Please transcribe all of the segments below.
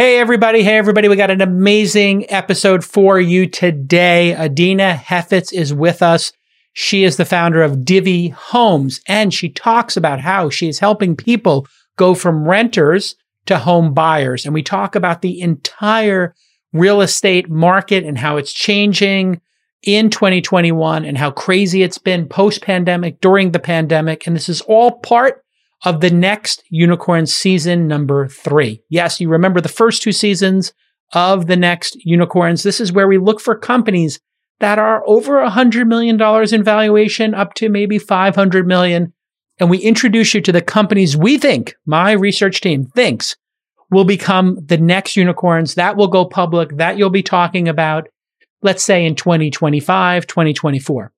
Hey, everybody. Hey, everybody. We got an amazing episode for you today. Adena Hefets is with us. She is the founder of Divvy Homes, and she talks about how she is helping people go from renters to home buyers. And we talk about the entire real estate market and how it's changing in 2021 and how crazy it's been post pandemic, during the pandemic. And this is all part of the next unicorn season number three. Yes, you remember the first two seasons of the next unicorns. This is where we look for companies that are over a hundred million dollars in valuation up to maybe 500 million. And we introduce you to the companies we think my research team thinks will become the next unicorns that will go public that you'll be talking about, let's say in 2025, 2024.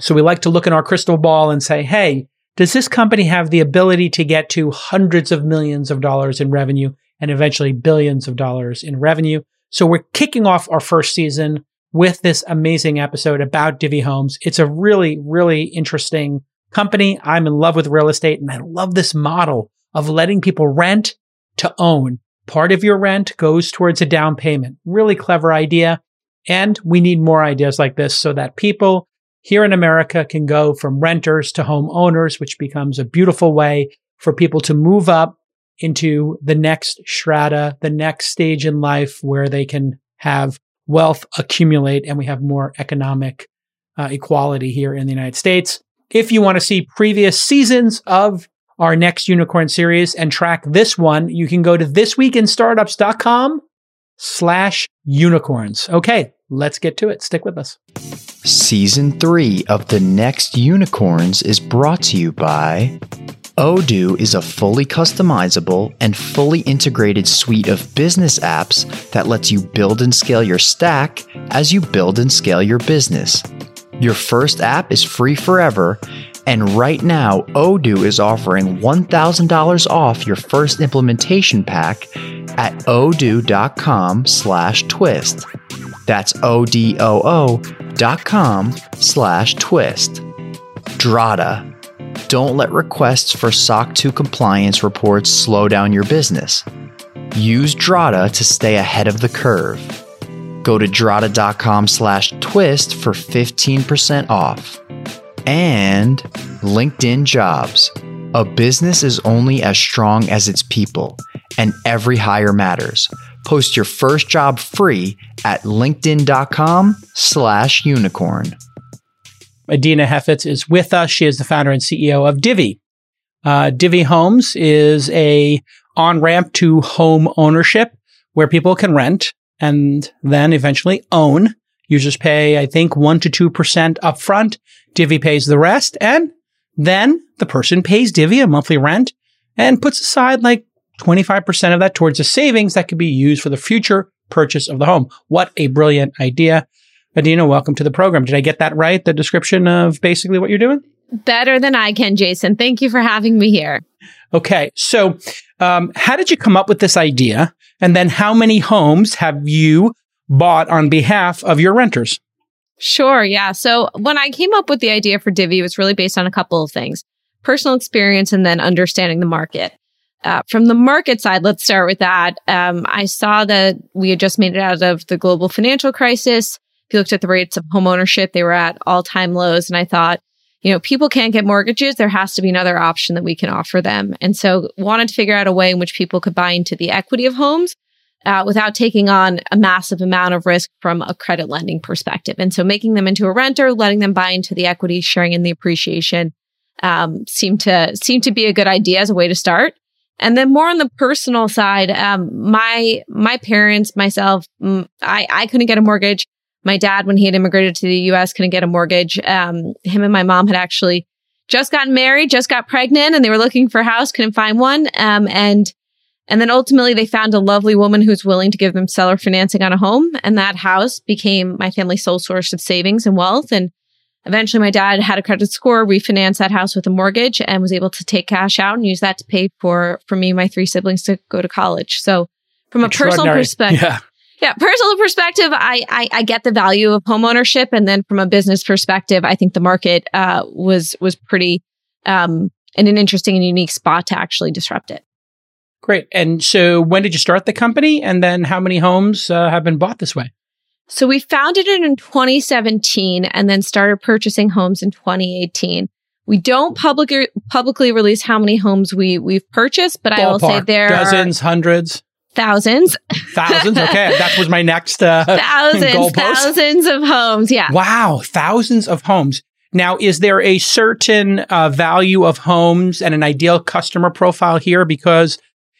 So we like to look in our crystal ball and say, Hey, does this company have the ability to get to hundreds of millions of dollars in revenue and eventually billions of dollars in revenue? So we're kicking off our first season with this amazing episode about Divvy Homes. It's a really, really interesting company. I'm in love with real estate and I love this model of letting people rent to own. Part of your rent goes towards a down payment. Really clever idea. And we need more ideas like this so that people here in America can go from renters to homeowners, which becomes a beautiful way for people to move up into the next strata, the next stage in life where they can have wealth accumulate and we have more economic uh, equality here in the United States. If you want to see previous seasons of our next unicorn series and track this one, you can go to thisweekinstartups.com slash unicorns. Okay, let's get to it. Stick with us. Season 3 of The Next Unicorns is brought to you by Odoo is a fully customizable and fully integrated suite of business apps that lets you build and scale your stack as you build and scale your business. Your first app is free forever, and right now, Odoo is offering $1,000 off your first implementation pack at odoo.com slash twist. That's O-D-O-O dot com slash twist. Drata. Don't let requests for SOC 2 compliance reports slow down your business. Use Drata to stay ahead of the curve. Go to drata.com slash twist for 15% off. And LinkedIn Jobs. A business is only as strong as its people, and every hire matters. Post your first job free at linkedin.com slash unicorn. Adena Hefets is with us. She is the founder and CEO of Divvy. Uh, Divvy Homes is a on-ramp to home ownership where people can rent and then eventually own. Users pay, I think, 1% to 2% upfront. Divvy pays the rest. And then the person pays Divvy a monthly rent and puts aside like 25% of that towards the savings that could be used for the future purchase of the home. What a brilliant idea. Adena, welcome to the program. Did I get that right? The description of basically what you're doing? Better than I can, Jason. Thank you for having me here. Okay. So, um, how did you come up with this idea? And then how many homes have you bought on behalf of your renters? Sure. Yeah. So when I came up with the idea for Divvy, it was really based on a couple of things personal experience and then understanding the market. Uh, from the market side, let's start with that. Um, I saw that we had just made it out of the global financial crisis. If you looked at the rates of home ownership, they were at all time lows. And I thought, you know, people can't get mortgages. There has to be another option that we can offer them. And so wanted to figure out a way in which people could buy into the equity of homes uh, without taking on a massive amount of risk from a credit lending perspective. And so making them into a renter, letting them buy into the equity, sharing in the appreciation, um, seemed to seem to be a good idea as a way to start. And then more on the personal side, um, my my parents, myself, I I couldn't get a mortgage. My dad, when he had immigrated to the U.S., couldn't get a mortgage. Um, him and my mom had actually just gotten married, just got pregnant, and they were looking for a house, couldn't find one. Um, and and then ultimately they found a lovely woman who was willing to give them seller financing on a home. And that house became my family's sole source of savings and wealth. And eventually my dad had a credit score, refinanced that house with a mortgage and was able to take cash out and use that to pay for, for me and my three siblings to go to college. So from a personal perspective, yeah. yeah, personal perspective, I, I, I get the value of home ownership. And then from a business perspective, I think the market, uh, was, was pretty, um, in an interesting and unique spot to actually disrupt it. Great. And so when did you start the company? And then how many homes uh, have been bought this way? So we founded it in 2017 and then started purchasing homes in 2018. We don't publicly publicly release how many homes we we've purchased, but Ballpark. I will say there dozens, are hundreds, thousands, thousands. Okay, that was my next uh, thousands, thousands of homes. Yeah, wow, thousands of homes. Now, is there a certain uh, value of homes and an ideal customer profile here? Because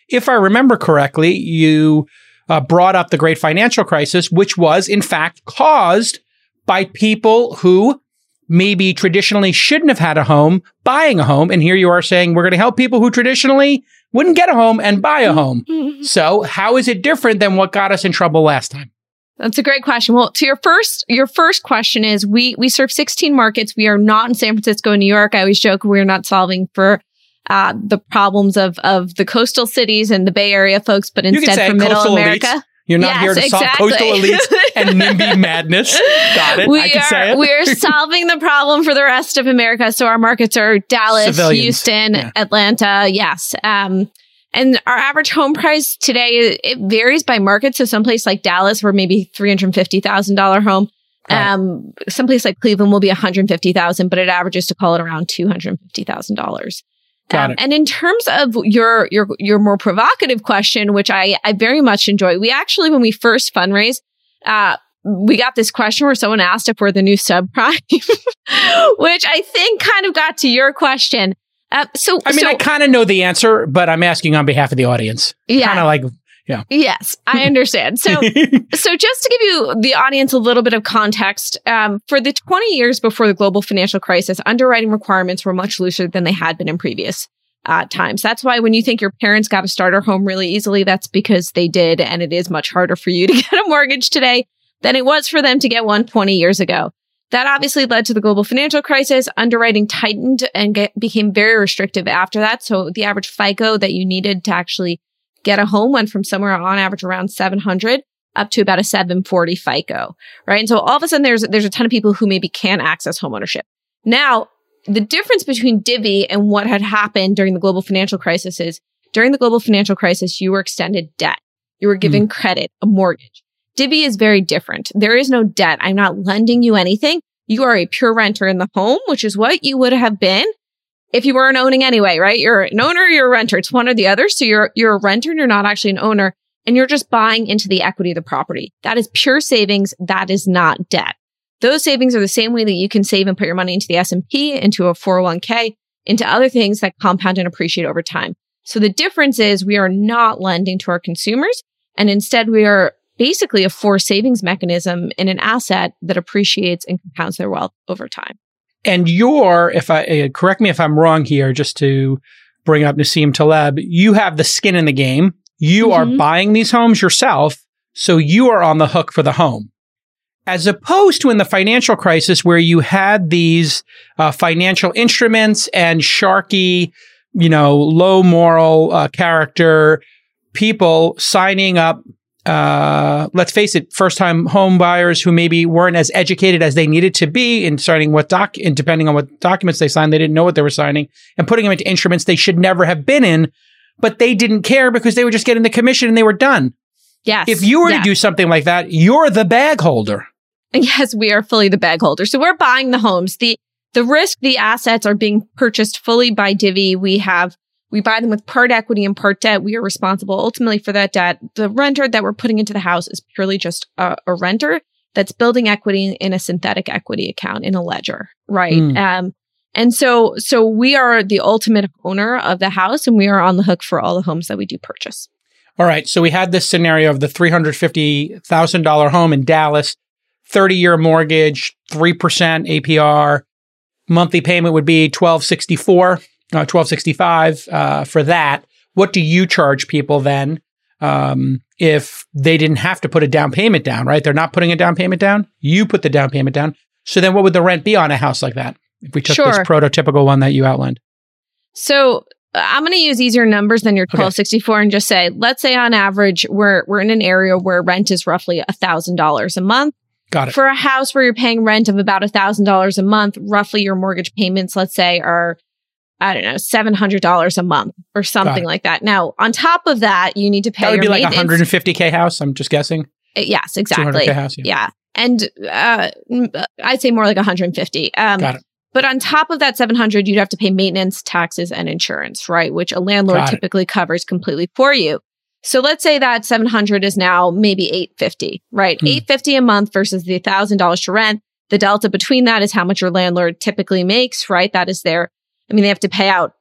if I remember correctly, you uh, brought up the great financial crisis, which was in fact caused by people who maybe traditionally shouldn't have had a home buying a home. And here you are saying we're going to help people who traditionally wouldn't get a home and buy a home. Mm-hmm. So how is it different than what got us in trouble last time? That's a great question. Well, to your first, your first question is we, we serve 16 markets. We are not in San Francisco and New York. I always joke we're not solving for uh, the problems of, of the coastal cities and the Bay Area folks, but instead for middle America. Elites. You're not yes, here to exactly. solve coastal elites and NIMBY madness. Got it. We I can are, say it. we're solving the problem for the rest of America. So our markets are Dallas, Civilians. Houston, yeah. Atlanta. Yes. Um, and our average home price today, it varies by market. So someplace like Dallas, we're maybe $350,000 home. Um, someplace like Cleveland will be 150,000, but it averages to call it around $250,000. Um, and in terms of your your your more provocative question, which I I very much enjoy, we actually when we first fundraised, uh, we got this question where someone asked if we're the new subprime, which I think kind of got to your question. Uh, so I mean, so, I kind of know the answer, but I'm asking on behalf of the audience. Yeah, kind of like yeah. Yes, I understand. So, so just to give you the audience a little bit of context, um, for the 20 years before the global financial crisis, underwriting requirements were much looser than they had been in previous uh, times. That's why when you think your parents got a starter home really easily, that's because they did, and it is much harder for you to get a mortgage today than it was for them to get one 20 years ago. That obviously led to the global financial crisis. Underwriting tightened and get, became very restrictive after that. So the average FICO that you needed to actually get a home went from somewhere on average around 700 up to about a 740 FICO, right? And so all of a sudden there's, there's a ton of people who maybe can't access homeownership. Now, the difference between Divvy and what had happened during the global financial crisis is during the global financial crisis, you were extended debt. You were given mm. credit, a mortgage. Divvy is very different. There is no debt. I'm not lending you anything. You are a pure renter in the home, which is what you would have been if you weren't owning anyway, right? You're an owner, you're a renter. It's one or the other. So you're, you're a renter and you're not actually an owner and you're just buying into the equity of the property. That is pure savings. That is not debt. Those savings are the same way that you can save and put your money into the S&P, into a 401k, into other things that compound and appreciate over time. So the difference is we are not lending to our consumers and instead we are basically a forced savings mechanism in an asset that appreciates and compounds their wealth over time. And you're, if I uh, correct me if I'm wrong here, just to bring up Nassim Taleb, you have the skin in the game. You mm-hmm. are buying these homes yourself, so you are on the hook for the home. As opposed to in the financial crisis where you had these uh, financial instruments and sharky, you know, low moral uh, character people signing up uh, let's face it, first time home buyers who maybe weren't as educated as they needed to be in starting what doc, and depending on what documents they signed, they didn't know what they were signing and putting them into instruments they should never have been in, but they didn't care because they were just getting the commission and they were done. Yes. If you were yeah. to do something like that, you're the bag holder. Yes, we are fully the bag holder. So we're buying the homes. The, the risk, the assets are being purchased fully by Divvy. We have we buy them with part equity and part debt. We are responsible ultimately for that debt. The renter that we're putting into the house is purely just a, a renter that's building equity in a synthetic equity account in a ledger, right? Mm. Um, and so, so we are the ultimate owner of the house and we are on the hook for all the homes that we do purchase. All right. So we had this scenario of the $350,000 home in Dallas, 30 year mortgage, 3% APR, monthly payment would be 1264 uh, 1265 uh, for that. What do you charge people then um, if they didn't have to put a down payment down, right? They're not putting a down payment down. You put the down payment down. So then what would the rent be on a house like that if we took sure. this prototypical one that you outlined? So uh, I'm going to use easier numbers than your 1264 okay. and just say, let's say on average, we're, we're in an area where rent is roughly $1,000 a month. Got it. For a house where you're paying rent of about $1,000 a month, roughly your mortgage payments, let's say, are I don't know, $700 a month or something like that. Now, on top of that, you need to pay That would be like a maintenance. 150k house. I'm just guessing. Uh, Yes, 200k exactly. house. Yeah. Yeah. And uh, m- I'd say more like 150. Um, Got it. But on top of that 700, you'd have to pay maintenance, taxes, and insurance, right? Which a landlord typically covers completely for you. So let's say that 700 is now maybe 850, right? Hmm. 850 a month versus the $1,000 to rent. The delta between that is how much your landlord typically makes, right? That is their, I mean, they have to pay out,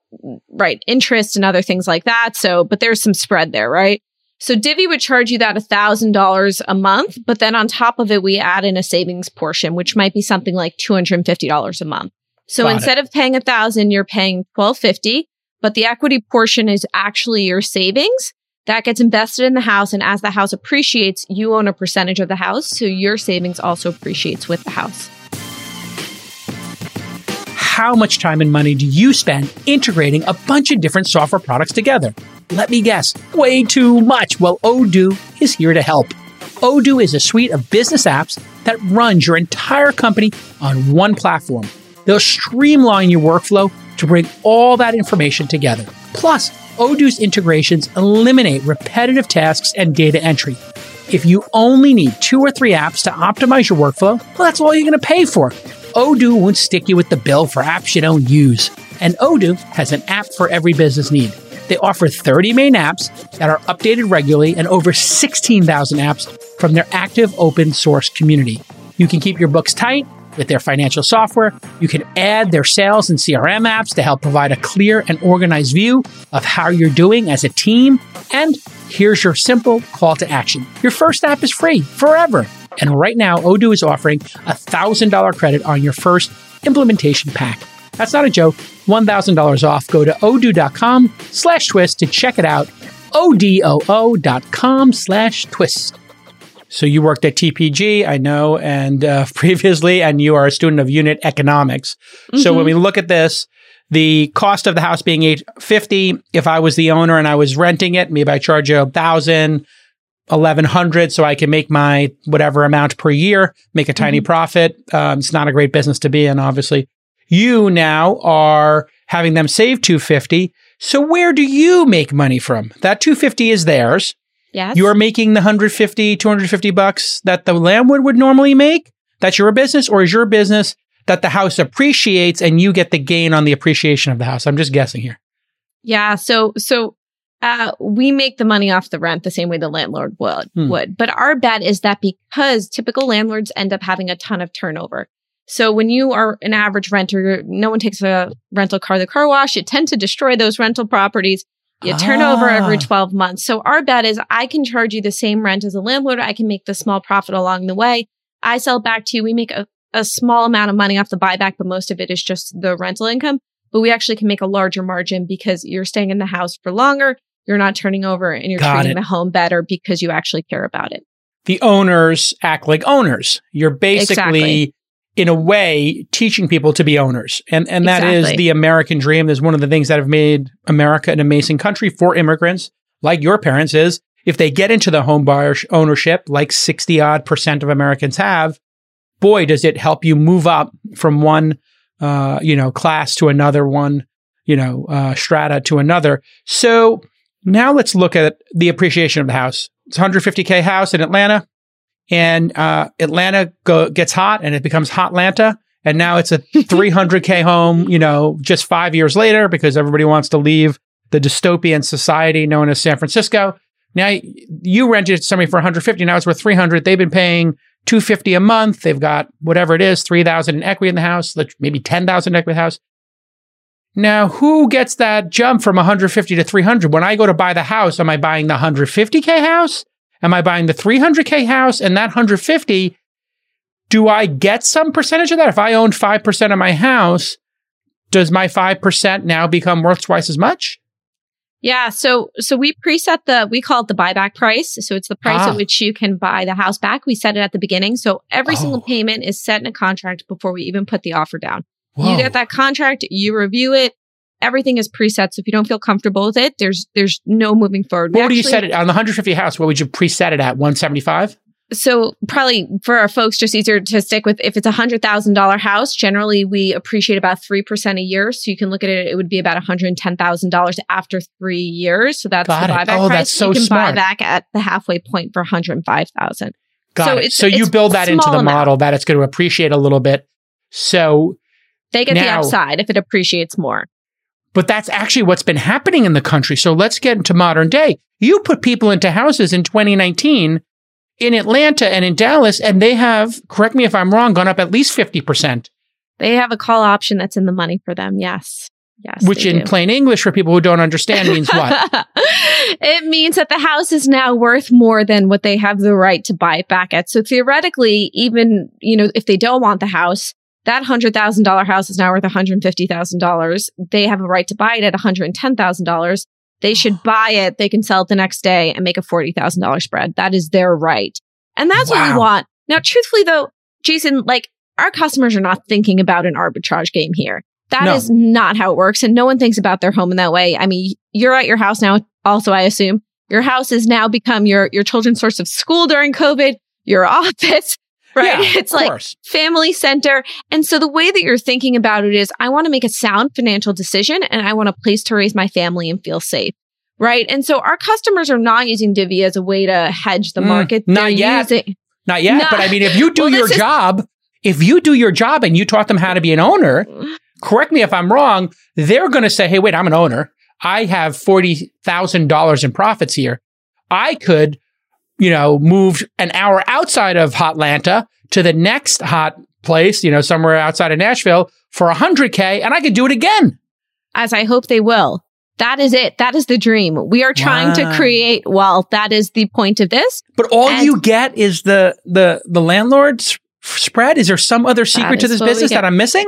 right, interest and other things like that. So, but there's some spread there, right? So Divvy would charge you that $1,000 a month, but then on top of it, we add in a savings portion, which might be something like $250 a month. So Got it. instead of paying a thousand, you're paying 1250, but the equity portion is actually your savings that gets invested in the house. And as the house appreciates, you own a percentage of the house. So your savings also appreciates with the house. How much time and money do you spend integrating a bunch of different software products together? Let me guess, way too much. Well, Odoo is here to help. Odoo is a suite of business apps that runs your entire company on one platform. They'll streamline your workflow to bring all that information together. Plus, Odoo's integrations eliminate repetitive tasks and data entry. If you only need two or three apps to optimize your workflow, well, that's all you're going to pay for. Odoo won't stick you with the bill for apps you don't use. And Odoo has an app for every business need. They offer 30 main apps that are updated regularly and over 16,000 apps from their active open source community. You can keep your books tight with their financial software. You can add their sales and CRM apps to help provide a clear and organized view of how you're doing as a team. And here's your simple call to action. Your first app is free forever. And right now, Odoo is offering a $1,000 credit on your first implementation pack. That's not a joke. $1,000 off. Go to odoo.com slash twist to check it out. O-D-O-O dot com slash twist. So you worked at TPG, I know, and uh, previously, and you are a student of unit economics. So when we look at this, the cost of the house being eight fifty. If I was the owner and I was renting it, maybe I charge you a thousand, eleven hundred, so I can make my whatever amount per year, make a tiny profit. Um, it's not a great business to be in, obviously. You now are having them save two fifty. So where do you make money from? That two fifty is theirs. Yes. You are making the 150, 250 bucks that the landlord would normally make. That's your business, or is your business that the house appreciates and you get the gain on the appreciation of the house? I'm just guessing here. Yeah. So, so, uh, we make the money off the rent the same way the landlord would, Hmm. would. But our bet is that because typical landlords end up having a ton of turnover. So when you are an average renter, no one takes a rental car to the car wash. You tend to destroy those rental properties. You turn over every Ah. 12 months. So our bet is I can charge you the same rent as a landlord. I can make the small profit along the way. I sell back to you. We make a, a small amount of money off the buyback, but most of it is just the rental income. But we actually can make a larger margin because you're staying in the house for longer. You're not turning over and you're Got treating it. the home better because you actually care about it. The owners act like owners. You're basically, Exactly. in a way, teaching people to be owners. And, and that is Exactly. the American dream. There's one of the things that have made America an amazing country for immigrants like your parents is if they get into the home buyer ownership, like 60 odd percent of Americans have, boy, does it help you move up from one, uh, you know, class to another one, you know, uh, strata to another. So now let's look at the appreciation of the house. It's a 150K house in Atlanta and uh, Atlanta go, gets hot and it becomes Hotlanta. And now it's a 300K home, you know, just five years later because everybody wants to leave the dystopian society known as San Francisco. Now you rented somebody for 150. Now it's worth 300. They've been paying 250 a month. They've got whatever it is, 3,000 in equity in the house, maybe 10,000 in equity in the house. Now, who gets that jump from 150 to 300? When I go to buy the house, am I buying the 150K house? Am I buying the 300K house? And that 150, do I get some percentage of that? If I own 5% of my house, does my 5% now become worth twice as much? Yeah. So, so we preset the, we call it the buyback price. So it's the price Ah. at which you can buy the house back. We set it at the beginning. So every Oh. single payment is set in a contract before we even put the offer down. Whoa. You get that contract, you review it. Everything is preset. So if you don't feel comfortable with it, there's, there's no moving forward. We What would you actually- set it on the 150 house? What would you preset it at? 175? so probably for our folks, just easier to stick with if it's a hundred thousand dollar house, generally we appreciate about three percent a year. So you can look at it, it would be about $110,000 after three years. So that's Got the it. buyback Oh, price. that's so you can smart. buy back at the halfway point for 105000 Got So it. it's- so you build that into the amount. model that it's going to appreciate a little bit. So, They get the upside if it appreciates more. but that's actually what's been happening in the country. So let's get into modern day. You put people into houses in 2019 in Atlanta and in Dallas, and they have, correct me if I'm wrong, gone up at least 50%, They have a call option that's in the money for them. Yes. Yes. which in do. plain English for people who don't understand means what? it means that the house is now worth more than what they have the right to buy it back at. So theoretically, even, you know, if they don't want the house, that $100,000 house is now worth $150,000. They have a right to buy it at $110,000. They should buy it. They can sell it the next day and make a $40,000 spread. That is their right. And that's what we want. Now, truthfully though, Jason, like our customers are not thinking about an arbitrage game here. That is No. not how it works. And no one thinks about their home in that way. I mean, you're at your house now. Also, I assume your house has now become your, your children's source of school during COVID, your office, right? Yeah, it's like course. family center. And so the way that you're thinking about it is I want to make a sound financial decision and I want a place to raise my family and feel safe. Right. And so our customers are not using Divvy as a way to hedge the Mm, market. not yet. using- Not yet, No. but I mean, if you do Well, your this is- job, if you do your job and you taught them how to be an owner, correct me if I'm wrong, they're going to say, hey, wait, I'm an owner. I have $40,000 in profits here. I could, you know, moved an hour outside of Hotlanta to the next hot place, you know, somewhere outside of Nashville for 100K and I could do it again. as I hope they will. That is it. That is the dream. We are trying Wow. to create wealth. That is the point of this. But all And- you get is the the the landlord's spread. Is there some other secret to this business that I'm missing?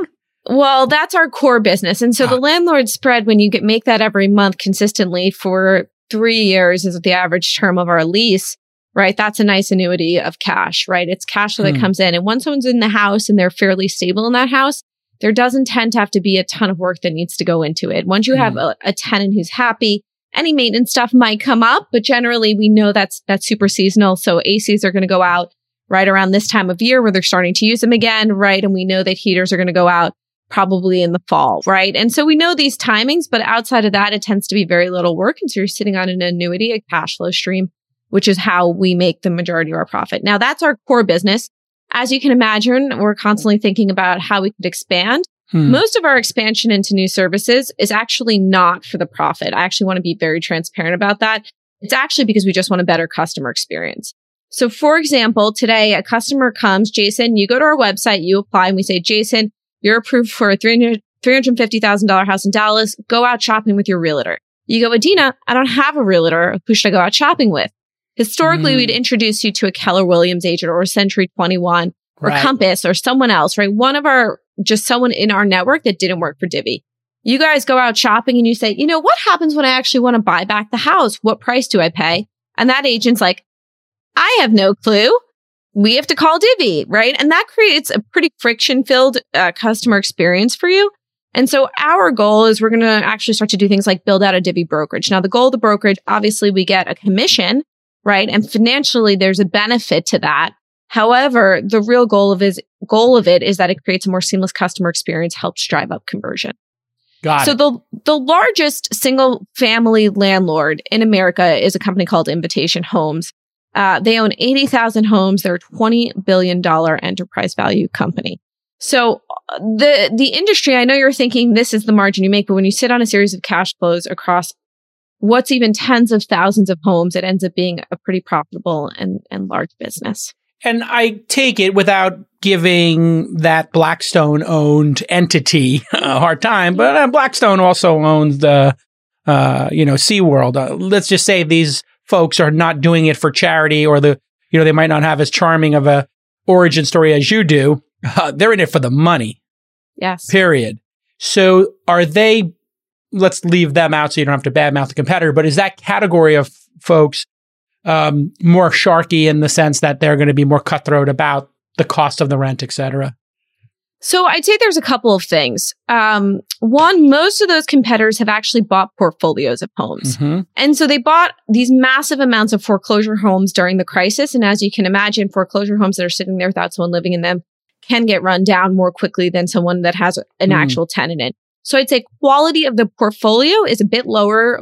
Well, that's our core business. And so the landlord spread, when you get make that every month consistently for three years is the average term of our lease, right? That's a nice annuity of cash, right? It's cash flow that Hmm. comes in. And once someone's in the house and they're fairly stable in that house, there doesn't tend to have to be a ton of work that needs to go into it. Once you have Hmm. a, a tenant who's happy, any maintenance stuff might come up, but generally we know that's that's super seasonal. So ACs are going to go out right around this time of year where they're starting to use them again, right? And we know that heaters are going to go out probably in the fall, right? And so we know these timings, but outside of that, it tends to be very little work. And so you're sitting on an annuity, a cash flow stream, which is how we make the majority of our profit. Now that's our core business. As you can imagine, we're constantly thinking about how we could expand. Hmm. Most of our expansion into new services is actually not for the profit. I actually want to be very transparent about that. It's actually because we just want a better customer experience. So for example, today a customer comes, Jason, you go to our website, you apply and we say, Jason, you're approved for a 300 $350,000 house in Dallas. Go out shopping with your realtor. You go, Adena, I don't have a realtor. Who should I go out shopping with? Historically, Mm. we'd introduce you to a Keller Williams agent or a Century 21 or Right. Compass or someone else, right? One of our, just someone in our network that didn't work for Divvy. You guys go out shopping and you say, you know, what happens when I actually want to buy back the house? What price do I pay? And that agent's like, I have no clue. We have to call Divvy, right? And that creates a pretty friction filled uh, customer experience for you. And so our goal is we're going to actually start to do things like build out a Divvy brokerage. Now, the goal of the brokerage, obviously we get a commission, right? And financially, there's a benefit to that. However, the real goal of is goal of it is that it creates a more seamless customer experience, helps drive up conversion. Got So it. the the largest single family landlord in America is a company called Invitation Homes. Uh, they own eighty thousand homes. They're a twenty billion dollar enterprise value company. So uh, the the industry, I know you're thinking this is the margin you make, but when you sit on a series of cash flows across what's even tens of thousands of homes, it ends up being a pretty profitable and and large business. And I take it without giving that Blackstone owned entity a hard time, but uh, Blackstone also owns the, uh, you know, SeaWorld. Uh, let's just say these folks are not doing it for charity or the, you know, they might not have as charming of a origin story as you do. Uh, they're in it for the money, Yes. period. So are they, let's leave them out so you don't have to badmouth the competitor, but is that category of folks um, more sharky in the sense that they're going to be more cutthroat about the cost of the rent, et cetera? So I'd say there's a couple of things. Um, one, most of those competitors have actually bought portfolios of homes. Mhm. And so they bought these massive amounts of foreclosure homes during the crisis. And as you can imagine, foreclosure homes that are sitting there without someone living in them can get run down more quickly than someone that has an Mm. actual tenant in. So I'd say quality of the portfolio is a bit lower,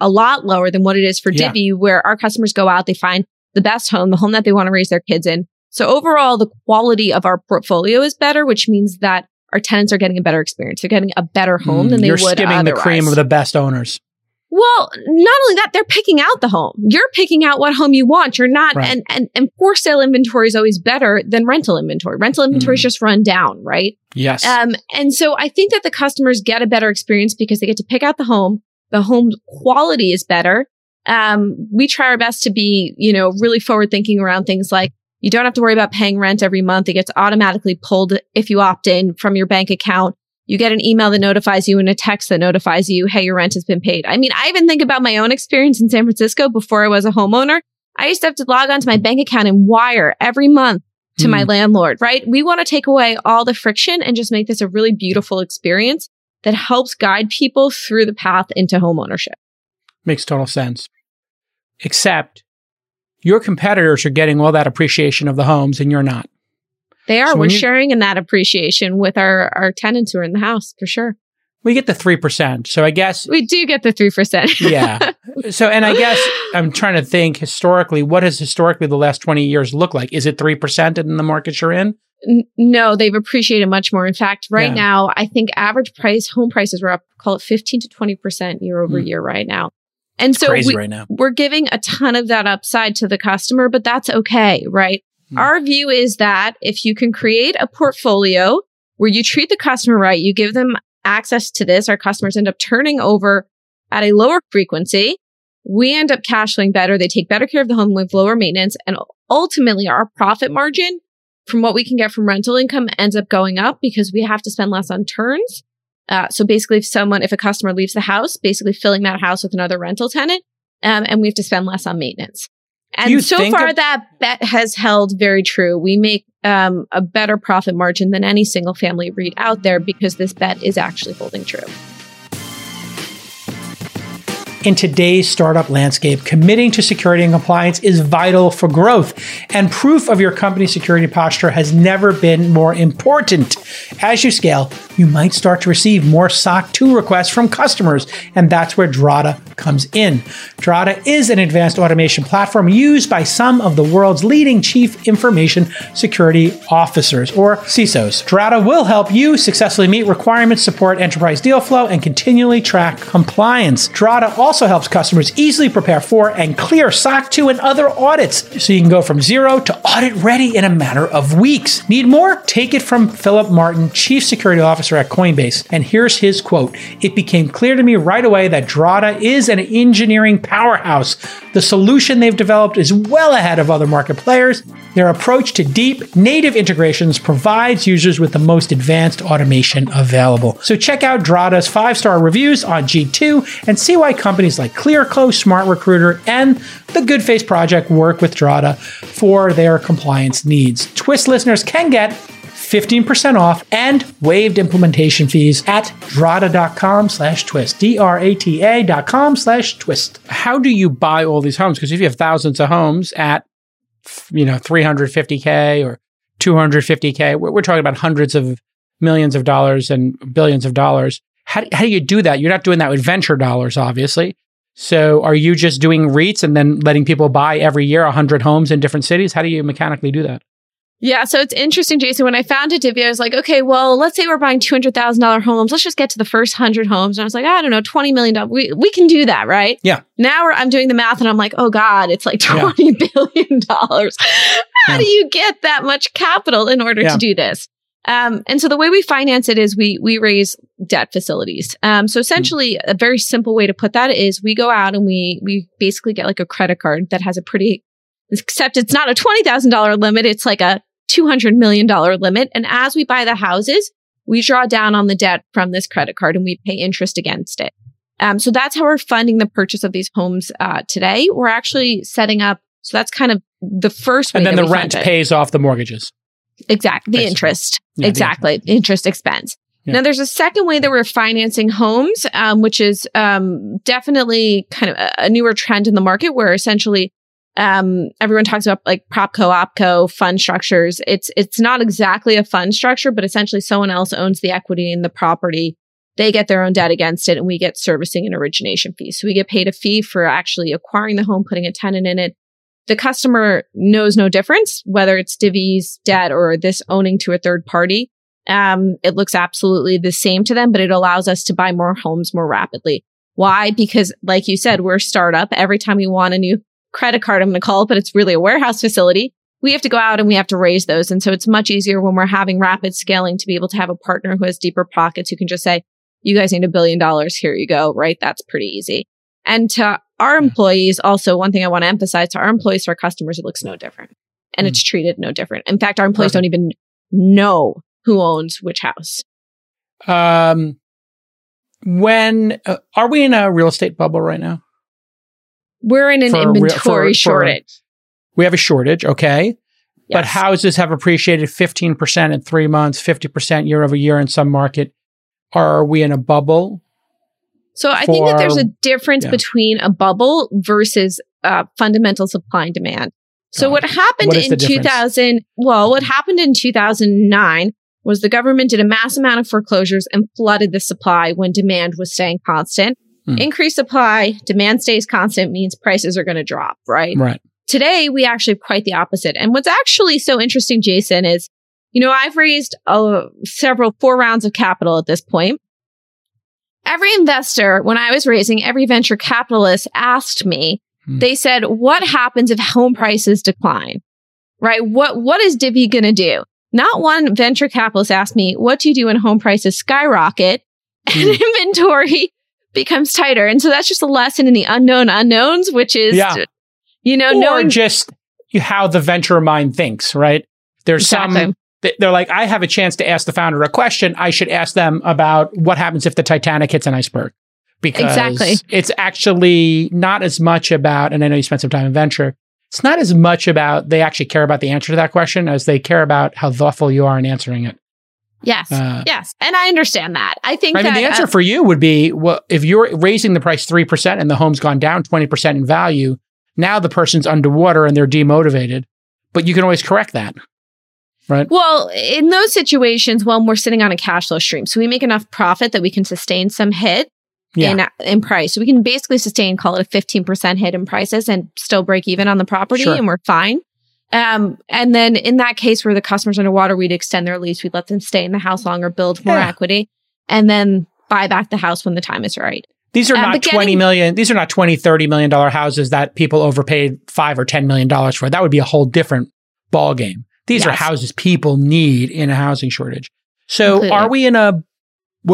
a lot lower than what it is for Yeah. Divvy, where our customers go out, they find the best home, the home that they want to raise their kids in. So overall, the quality of our portfolio is better, which means that our tenants are getting a better experience. They're getting a better home Mm, than they You're would skimming the cream of the best owners. Well, not only that, they're picking out the home. You're picking out what home you want. You're not, Right. and, and, and for sale inventory is always better than rental inventory. Rental inventory is Mhm. just run down, right? Yes. Um, and so I think that the customers get a better experience because they get to pick out the home. The home quality is better. Um, we try our best to be, you know, really forward thinking around things like you don't have to worry about paying rent every month. It gets automatically pulled if you opt in from your bank account. You get an email that notifies you and a text that notifies you, hey, your rent has been paid. I mean, I even think about my own experience in San Francisco before I was a homeowner. I used to have to log onto my bank account and wire every month to my Mm. landlord, right? We want to take away all the friction and just make this a really beautiful experience that helps guide people through the path into homeownership. Makes total sense. Except your competitors are getting all that appreciation of the homes and you're not. They are. So We're you- sharing in that appreciation with our, our tenants who are in the house for sure. We get the 3%. So I guess, We do get the 3%. yeah. So, and I guess I'm trying to think historically, what has historically the last 20 years look like? Is it 3% in the markets you're in? No, they've appreciated much more. In fact, right Yeah. now, I think average price home prices were up, call it 15 to 20% year over Hmm. year right now. And so Crazy we, right now. we're giving a ton of that upside to the customer, but that's okay, right? Hmm. Our view is that if you can create a portfolio where you treat the customer right, you give them access to this, our customers end up turning over at a lower frequency. We end up cash flowing better. They take better care of the home with lower maintenance. And ultimately, our profit margin from what we can get from rental income ends up going up because we have to spend less on turns. Uh, so basically, if someone, if a customer leaves the house, basically filling that house with another rental tenant, um, and we have to spend less on maintenance. And so far, of- that bet has held very true. We make um, a better profit margin than any single family REIT out there because this bet is actually holding true. In today's startup landscape, committing to security and compliance is vital for growth, and proof of your company's security posture has never been more important. As you scale, you might start to receive more SOC 2 requests from customers, and that's where Drata comes in. Drata is an advanced automation platform used by some of the world's leading chief information security officers, or CISOs. Drata will help you successfully meet requirements, support enterprise deal flow, and continually track compliance. Drata also helps customers easily prepare for and clear SOC 2 and other audits so you can go from zero to audit ready in a matter of weeks. Need more? Take it from Philip Martin, Chief Security Officer at Coinbase. And here's his quote It became clear to me right away that Drata is an engineering powerhouse. The solution they've developed is well ahead of other market players. Their approach to deep native integrations provides users with the most advanced automation available. So check out Drata's five star reviews on G2 and see why companies like Clearco, Smart Recruiter, and the Good Face Project work with Drata for their compliance needs. Twist listeners can get 15% off and waived implementation fees at drata.com slash twist. D-R-A-T-A dot com slash twist. How do you buy all these homes? Because if you have thousands of homes at, you know, 350K or 250K, we're, we're talking about hundreds of millions of dollars and billions of dollars. How, how do you do that? You're not doing that with venture dollars, obviously. So are you just doing REITs and then letting people buy every year 100 homes in different cities? How do you mechanically do that? Yeah, so it's interesting, Jason. When I founded Divvy, I was like, okay, well, let's say we're buying two hundred thousand dollar homes. Let's just get to the first hundred homes. And I was like, I don't know, twenty million dollars. We we can do that, right? Yeah. Now we're, I'm doing the math, and I'm like, oh god, it's like Yeah. twenty billion dollars. How Yeah. do you get that much capital in order Yeah. to do this? Um, and so the way we finance it is we we raise debt facilities. Um, so essentially, a very simple way to put that is we go out and we we basically get like a credit card that has a pretty, except it's not a twenty thousand dollar limit. It's like a $200 million limit. And as we buy the houses, we draw down on the debt from this credit card and we pay interest against it. Um, so that's how we're funding the purchase of these homes uh, today. We're actually setting up. So that's kind of the first way. And then the rent pays off the mortgages. Exactly. The Basically. interest. Yeah, the exactly. Interest expense. Yeah. Now, there's a second way that we're financing homes, um, which is um, definitely kind of a, a newer trend in the market where essentially um, everyone talks about like propco, opco, fund structures. It's it's not exactly a fund structure, but essentially someone else owns the equity in the property. They get their own debt against it, and we get servicing and origination fees. So we get paid a fee for actually acquiring the home, putting a tenant in it. The customer knows no difference whether it's Divvy's debt or this owning to a third party. Um, it looks absolutely the same to them, but it allows us to buy more homes more rapidly. Why? Because, like you said, we're a startup. Every time we want a new credit card, I'm going to call it, but it's really a warehouse facility. We have to go out and we have to raise those. And so it's much easier when we're having rapid scaling to be able to have a partner who has deeper pockets who can just say, you guys need a billion dollars. Here you go. Right. That's pretty easy. And to our employees, also one thing I want to emphasize to our employees, to our customers, it looks no different and Mm. it's treated no different. In fact, our employees Perfect. don't even know who owns which house. Um, when uh, are we in a real estate bubble right now? We're in an For inventory for- for- shortage. We have a shortage, okay, but houses have appreciated fifteen percent in three months, fifty percent year over year in some market. Are we in a bubble? So I think that there's a difference yeah. between a bubble versus uh, fundamental supply and demand. So Got what happened What in 2000, well, what happened in 2009 was the government did a mass amount of foreclosures and flooded the supply when demand was staying constant. Hmm. Increased supply, demand stays constant means prices are going to drop, right? Right. Today, we actually have quite the opposite. And what's actually so interesting, Jason, is, you know, I've raised uh, several, four rounds of capital at this point. Every investor, when I was raising, every venture capitalist asked me, Hmm. they said, what happens if home prices decline? Right? What, what is Divvy going to do? Not one venture capitalist asked me, what do you do when home prices skyrocket and Hmm. inventory becomes tighter? And so that's just a lesson in the unknown unknowns, which is, Yeah. you know, or knowing just how the venture mind thinks, right? There's some, Exactly. th- they're like, I have a chance to ask the founder a question. I should ask them about what happens if the Titanic hits an iceberg. Because Exactly. it's actually not as much about, and I know you spent some time in venture, it's not as much about they actually care about the answer to that question as they care about how thoughtful you are in answering it. Yes. Uh, yes. And I understand that. I think I mean, that the answer uh, for you would be, well, if you're raising the price 3% and the home's gone down 20% in value, now the person's underwater and they're demotivated. But you can always correct that. Right? well, in those situations, when we're sitting on a cash flow stream, so we make enough profit that we can sustain some hit Yeah. in in price. So we can basically sustain, call it a 15% hit in prices and still break even on the property Sure. and we're fine. Um, and then in that case where the customer's underwater, we'd extend their lease. We'd let them stay in the house longer, build more Yeah. equity, and then buy back the house when the time is right. These are Uh, not twenty getting- million. These are not 20, 30 million dollar houses that people overpaid five or $10 million for. That would be a whole different ball game. These are houses people need in a housing shortage. So Completely. are we in a?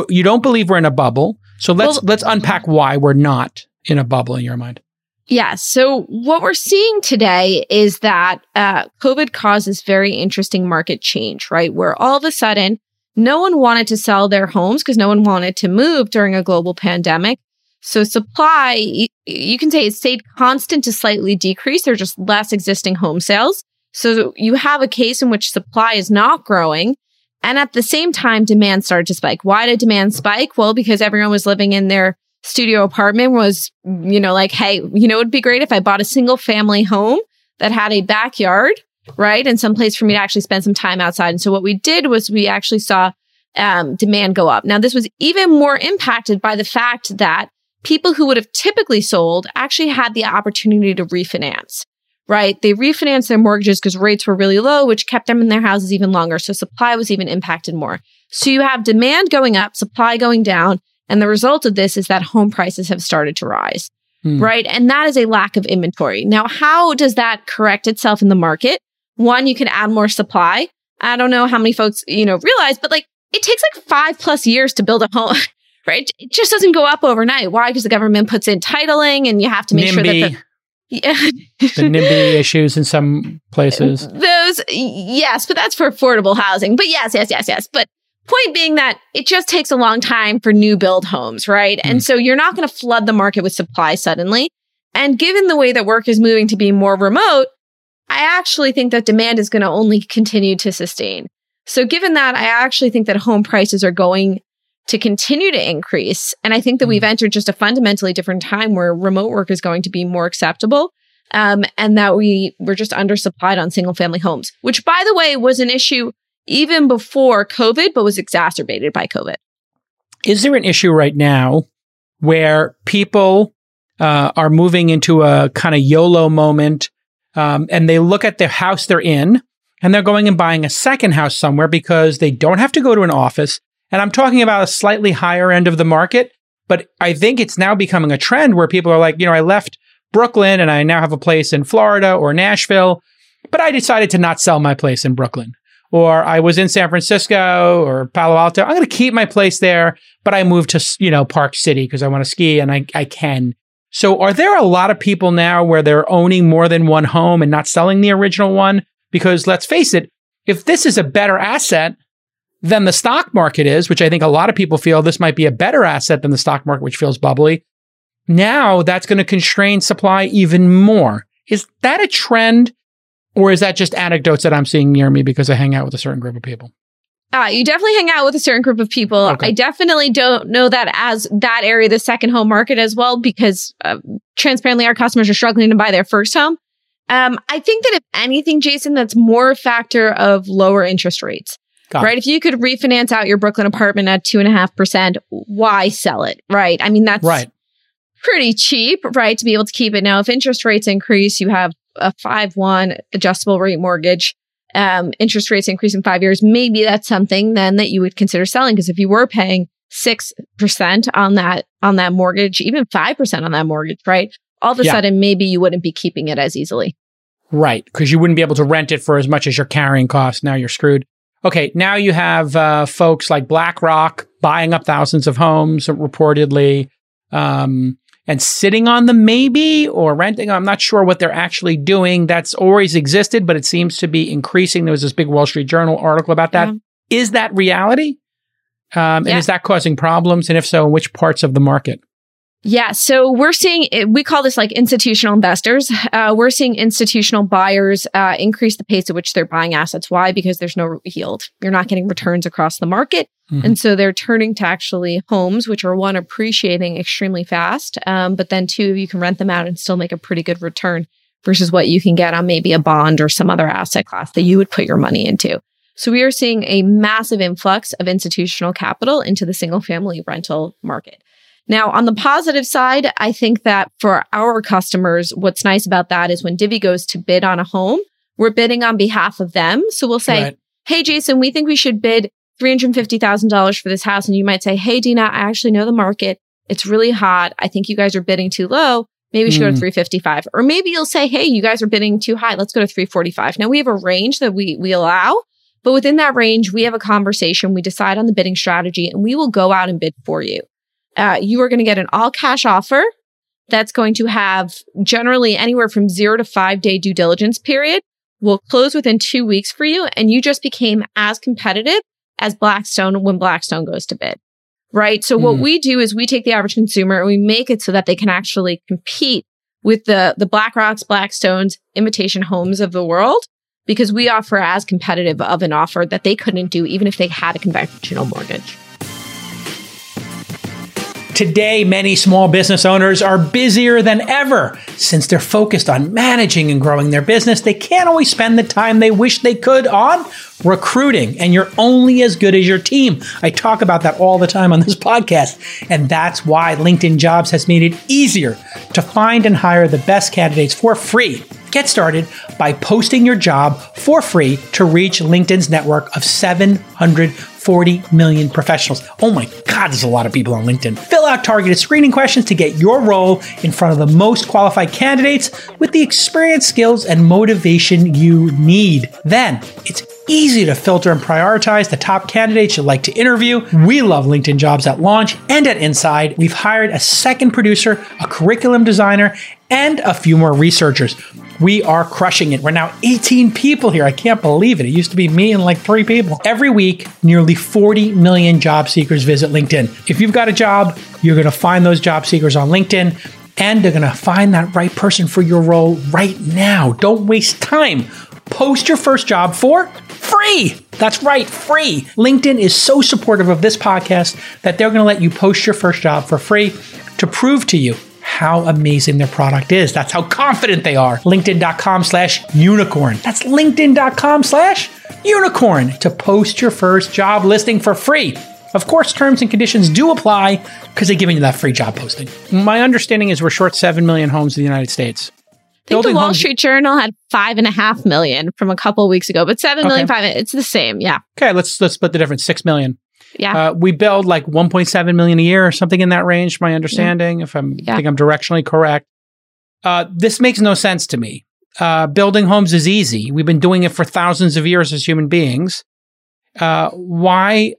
you don't believe we're in a bubble. So let's, Well- let's unpack why we're not in a bubble in your mind. Yes. So what we're seeing today is that uh, COVID causes very interesting market change, right? Where all of a sudden, no one wanted to sell their homes because no one wanted to move during a global pandemic. So supply, you can say it stayed constant to slightly decrease. There's just less existing home sales. So you have a case in which supply is not growing. And at the same time, demand started to spike. Why did demand spike? Well, because everyone was living in their studio apartment was, you know, like, hey, you know, it'd be great if I bought a single family home that had a backyard, right? And some place for me to actually spend some time outside. And so what we did was we actually saw um, demand go up. Now, this was even more impacted by the fact that people who would have typically sold actually had the opportunity to refinance, right? They refinanced their mortgages because rates were really low, which kept them in their houses even longer. So supply was even impacted more. So you have demand going up, supply going down. And the result of this is that home prices have started to rise, Hmm. right? And that is a lack of inventory. Now, how does that correct itself in the market? One, you can add more supply. I don't know how many folks, you know, realize, but like it takes like five plus years to build a home, right? It just doesn't go up overnight. Why? Because the government puts in titling and you have to make sure that the, yeah. the NIMBY issues in some places. Those, yes, but that's for affordable housing. But yes, yes, yes, yes. But point being that it just takes a long time for new build homes, right? Hmm. And so you're not going to flood the market with supply suddenly. And given the way that work is moving to be more remote, I actually think that demand is going to only continue to sustain. So given that, I actually think that home prices are going to continue to increase. And I think that we've mm. entered just a fundamentally different time where remote work is going to be more acceptable. Um, and that we were just undersupplied on single family homes, which by the way was an issue even before COVID, but was exacerbated by COVID. Is there an issue right now where people uh, are moving into a kind of YOLO moment um, and they look at the house they're in and they're going and buying a second house somewhere because they don't have to go to an office. And I'm talking about a slightly higher end of the market, but I think it's now becoming a trend where people are like, you know, I left Brooklyn and I now have a place in Florida or Nashville, but I decided to not sell my place in Brooklyn. Or I was in San Francisco or Palo Alto. I'm going to keep my place there, but I moved to, you know, Park City because I want to ski and I, I can. So are there a lot of people now where they're owning more than one home and not selling the original one? Because let's face it, if this is a better asset than the stock market is, which I think a lot of people feel this might be a better asset than the stock market, which feels bubbly, now that's going to constrain supply even more. Is that a trend or is that just anecdotes that I'm seeing near me because I hang out with a certain group of people? Uh, you definitely hang out with a certain group of people. Okay. I definitely don't know that as that area, the second home market as well, because uh, transparently, our customers are struggling to buy their first home. Um, I think that if anything, Jason, that's more a factor of lower interest rates. Got right. It. If you could refinance out your Brooklyn apartment at two and a half percent, why sell it? Right. I mean, that's right. pretty cheap, right? To be able to keep it. Now, if interest rates increase, you have a five one adjustable rate mortgage um, interest rates increase in five years, maybe that's something then that you would consider selling. Because if you were paying six percent on that on that mortgage, even five percent on that mortgage, right? All of a yeah. sudden, maybe you wouldn't be keeping it as easily. Right, because you wouldn't be able to rent it for as much as your carrying cost. Now you're screwed. Okay, now you have uh, folks like BlackRock buying up thousands of homes, reportedly. Um, and sitting on them maybe or renting. I'm not sure what they're actually doing. That's always existed, but it seems to be increasing. There was this big Wall Street Journal article about that. Yeah. Is that reality? Um, yeah. And is that causing problems? And if so, in which parts of the market? Yeah. So we're seeing, we call this like institutional investors. Uh, we're seeing institutional buyers uh, increase the pace at which they're buying assets. Why? Because there's no yield. You're not getting returns across the market. Mm-hmm. And so they're turning to actually homes, which are one, appreciating extremely fast. Um, but then two, you can rent them out and still make a pretty good return versus what you can get on maybe a bond or some other asset class that you would put your money into. So we are seeing a massive influx of institutional capital into the single family rental market. Now, on the positive side, I think that for our customers, what's nice about that is when Divvy goes to bid on a home, we're bidding on behalf of them. So we'll say, right. Hey, Jason, we think we should bid $350,000 for this house. And you might say, Hey, Adena, I actually know the market. It's really hot. I think you guys are bidding too low. Maybe we should mm. go to hmm. 355. Or maybe you'll say, Hey, you guys are bidding too high. Let's go to 345. Now we have a range that we, we allow, but within that range, we have a conversation. We decide on the bidding strategy and we will go out and bid for you uh, you are going to get an all cash offer that's going to have generally anywhere from zero to five day due diligence period. Will close within two weeks for you, and you just became as competitive as Blackstone when Blackstone goes to bid. Right. So mm. what we do is we take the average consumer and we make it so that they can actually compete with the, the BlackRocks, Blackstones, Invitation Homes of the world because we offer as competitive of an offer that they couldn't do even if they had a conventional mortgage. Today, many small business owners are busier than ever. Since they're focused on managing and growing their business, they can't always spend the time they wish they could on recruiting. And you're only as good as your team. I talk about that all the time on this podcast. And that's why LinkedIn Jobs has made it easier to find and hire the best candidates for free. Get started by posting your job for free to reach LinkedIn's network of 700 40 million professionals. Oh my God, there's a lot of people on LinkedIn. Fill out targeted screening questions to get your role in front of the most qualified candidates with the experience, skills, and motivation you need. Then it's easy to filter and prioritize the top candidates you'd like to interview. We love LinkedIn jobs at launch and at Inside. We've hired a second producer, a curriculum designer, and a few more researchers. We are crushing it. We're now 18 people here. I can't believe it. It used to be me and like three people. Every week, nearly 40 million job seekers visit LinkedIn. If you've got a job, you're going to find those job seekers on LinkedIn. and they're going to find that right person for your role right now. Don't waste time. Post your first job for free. That's right, free. LinkedIn is so supportive of this podcast that they're going to let you post your first job for free to prove to you how amazing their product is. That's how confident they are. LinkedIn.com slash unicorn. That's LinkedIn.com slash unicorn to post your first job listing for free. Of course, terms and conditions do apply because they're giving you that free job posting. My understanding is we're short 7 million homes in the United States. I think the Wall homes- Street Journal had five and a half million from a couple weeks ago, but seven million Okay. five. It's the same. Yeah. Okay, let's let's split the difference. 6 million. Yeah. Uh, we build like 1.7 million a year or something in that range, my understanding, if I'm Yeah. think I'm directionally correct. Uh, this makes no sense to me. Uh, building homes is easy. We've been doing it for thousands of years as human beings. Uh, why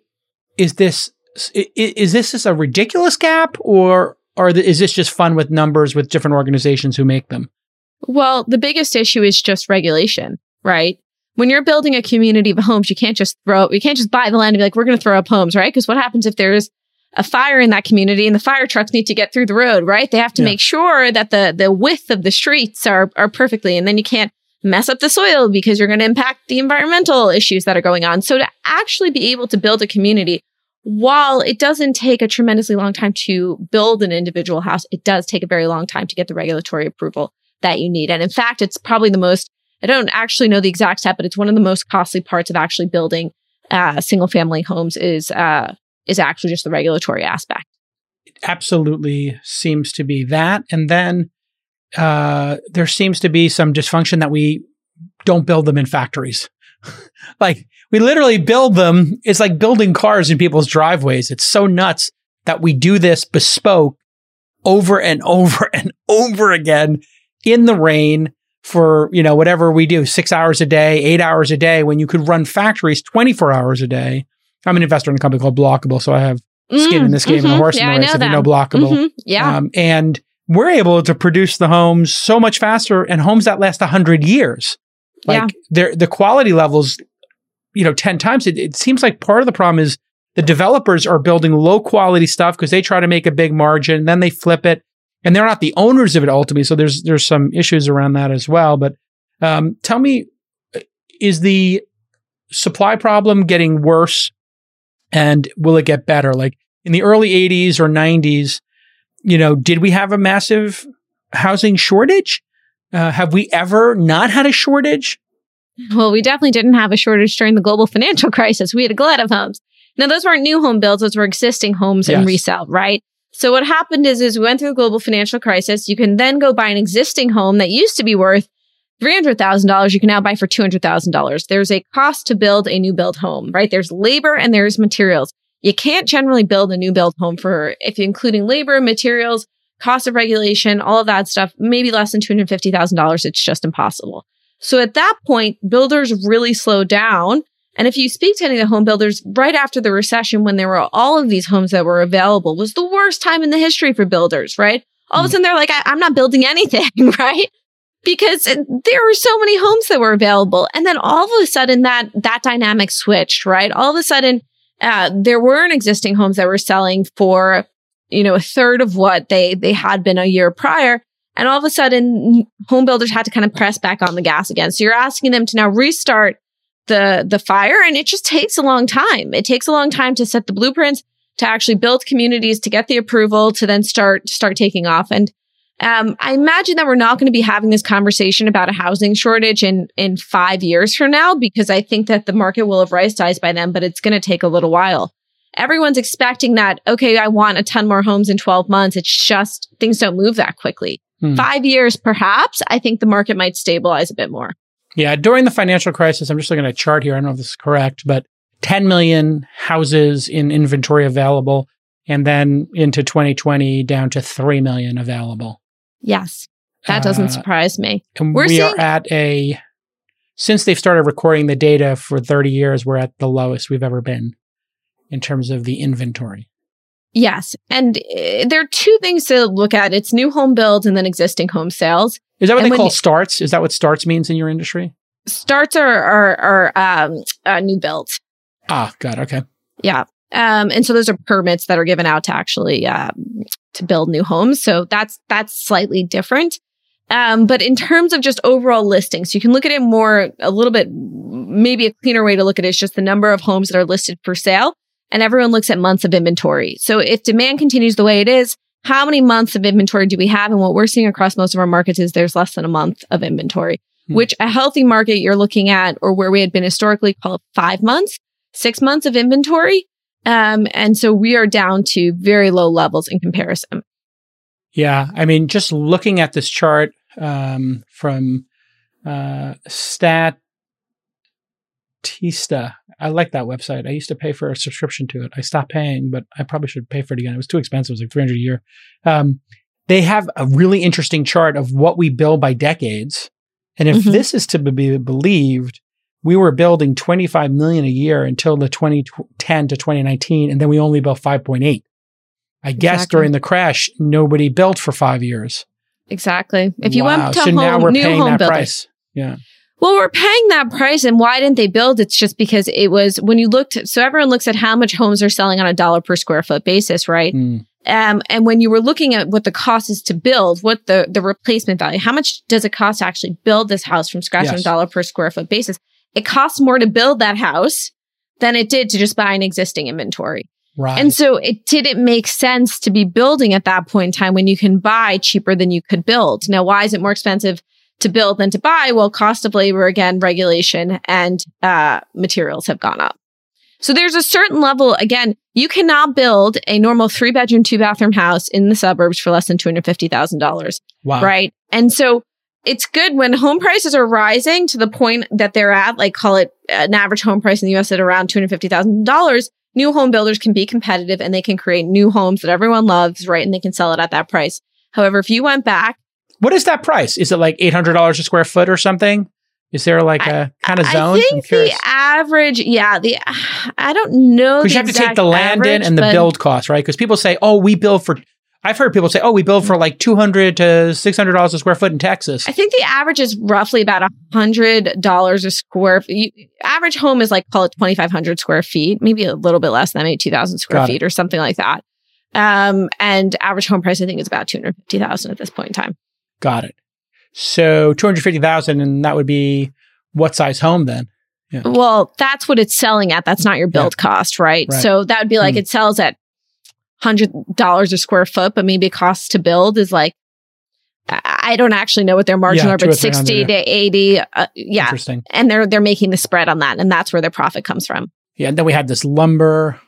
is this? i- i- Is this just a ridiculous gap, or or is this just fun with numbers with different organizations who make them? Well, the biggest issue is just regulation, right? When you're building a community of homes, you can't just throw, you can't just buy the land and be like, we're going to throw up homes, right? Because what happens if there's a fire in that community and the fire trucks need to get through the road, right? They have to Yeah. make sure that the, the width of the streets are, are perfectly, and then you can't mess up the soil because you're going to impact the environmental issues that are going on. So to actually be able to build a community, while it doesn't take a tremendously long time to build an individual house, it does take a very long time to get the regulatory approval that you need. And in fact, it's probably the most, I don't actually know the exact step, but it's one of the most costly parts of actually building uh, single family homes is, uh, is actually just the regulatory aspect. It absolutely seems to be that. And then uh, there seems to be some dysfunction that we don't build them in factories. like we literally build them. It's like building cars in people's driveways. It's so nuts that we do this bespoke over and over and over again in the rain for, you know, whatever we do, six hours a day, eight hours a day, when you could run factories 24 hours a day. I'm an investor in a company called Blokable, so I have skin in this game and a mhm. horse yeah, in the I race know if you know. Blokable. Mhm. Yeah. Um, and we're able to produce the homes so much faster and homes that last 100 years. Like Yeah. the quality levels, you know, 10 times. It, it seems like part of the problem is the developers are building low quality stuff because they try to make a big margin, then they flip it, and they're not the owners of it ultimately. So there's there's some issues around that as well. But um, tell me, is the supply problem getting worse, and will it get better? Like in the early 80s or 90s, you know, did we have a massive housing shortage? Uh, have we ever not had a shortage? Well, we definitely didn't have a shortage during the global financial crisis. We had a glut of homes. Now, those weren't new home builds; those were existing homes in Yes. resale, right? So what happened is, is we went through the global financial crisis. You can then go buy an existing home that used to be worth three hundred thousand dollars. You can now buy for two hundred thousand dollars. There's a cost to build a new build home, right? There's labor and there's materials. You can't generally build a new build home for, if you're including labor, materials, cost of regulation, all of that stuff, maybe less than two hundred fifty thousand dollars. It's just impossible. So at that point, builders really slowed down. And if you speak to any of the home builders right after the recession, when there were all of these homes that were available, was the worst time in the history for builders, right? All of a Mm. sudden they're like, I- I'm not building anything, right? Because there were so many homes that were available. And then all of a sudden that, that dynamic switched, right? All of a sudden, uh, there weren't existing homes that were selling for, you know, a third of what they, they had been a year prior. And all of a sudden, home builders had to kind of press back on the gas again. So you're asking them to now restart the the fire, and it just takes a long time. It takes a long time to set the blueprints, to actually build communities, to get the approval, to then start start taking off. And um, I imagine that we're not going to be having this conversation about a housing shortage in in five years from now, because I think that the market will have right sized by then, but it's going to take a little while. Everyone's expecting that. Okay, I want a ton more homes in 12 months. It's just things don't move that quickly Hmm. five years, perhaps, I think the market might stabilize a bit more. Yeah, during the financial crisis, I'm just looking at a chart here. I don't know if this is correct, but 10 million houses in inventory available, and then into 2020 down to 3 million available. Yes, that doesn't Uh, surprise me. We're we seeing- are at a, since they've started recording the data for 30 years, we're at the lowest we've ever been in terms of the inventory. Yes. And uh, there are two things to look at it's new home builds and then existing home sales. Is that what And they call starts? Is that what starts means in your industry? Starts are, are, are um, uh, new builds. Ah, God. Okay. Yeah. Um, and so those are permits that are given out to actually um, to build new homes. So that's, that's slightly different. Um, but in terms of just overall listings, you can look at it more, a little bit, maybe a cleaner way to look at it is just the number of homes that are listed for sale. And everyone looks at months of inventory. So if demand continues the way it is, how many months of inventory do we have? And what we're seeing across most of our markets is there's less than a month of inventory, hmm. which a healthy market you're looking at or where we had been historically called five months, six months of inventory. Um, and so we are down to very low levels in comparison. Yeah. I mean, just looking at this chart um, from uh, Statista, I like that website. I used to pay for a subscription to it. I stopped paying, but I probably should pay for it again. It was too expensive. It was like 300 a year. Um, they have a really interesting chart of what we build by decades. And if mm-hmm. this is to be believed, we were building 25 million a year until the 2010 to 2019, and then we only built 5.8. I guess during the crash, nobody built for five years. Exactly. If you wow. went to so home, now we're new paying home that builders. price. Yeah. Well, we're paying that price. And why didn't they build? It's just because it was when you looked, so everyone looks at how much homes are selling on a dollar per square foot basis, right? Mm. Um, and when you were looking at what the cost is to build, what the, the replacement value, how much does it cost to actually build this house from scratch yes. on a dollar per square foot basis? It costs more to build that house than it did to just buy an existing inventory. Right. And so it didn't make sense to be building at that point in time when you can buy cheaper than you could build. Now, why is it more expensive to build than to buy? Well, cost of labor, again, regulation and uh, materials have gone up. So there's a certain level, again, you cannot build a normal three bedroom, two bathroom house in the suburbs for less than $250,000. Wow. Right. And so it's good when home prices are rising to the point that they're at, like call it an average home price in the US at around $250,000 new home builders can be competitive and they can create new homes that everyone loves, right? And they can sell it at that price. However, if you went back, what is that price? Is it like eight hundred dollars a square foot or something? Is there like a kind of zone? I think the average, yeah, the I don't know. Because you have to take the land average, in and the build cost, right? Because people say, "Oh, we build for I've heard people say, "Oh, we build for like two hundred to six hundred dollars a square foot in Texas." I think the average is roughly about a hundred dollars a square. feet. average home is like call it twenty five hundred square feet, maybe a little bit less than maybe two thousand square Got feet it. or something like that. Um, and average home price I think is about two hundred fifty thousand at this point in time. Got it. So two hundred fifty thousand, and that would be what size home then? Yeah. Well, that's what it's selling at. That's not your build yeah. cost, right? right? So that would be like mm. it sells at hundred dollars a square foot, but maybe cost to build is like I don't actually know what their margin yeah, are, but sixty to eighty, uh, yeah, Interesting. and they're they're making the spread on that, and that's where their profit comes from. Yeah, and then we had this lumber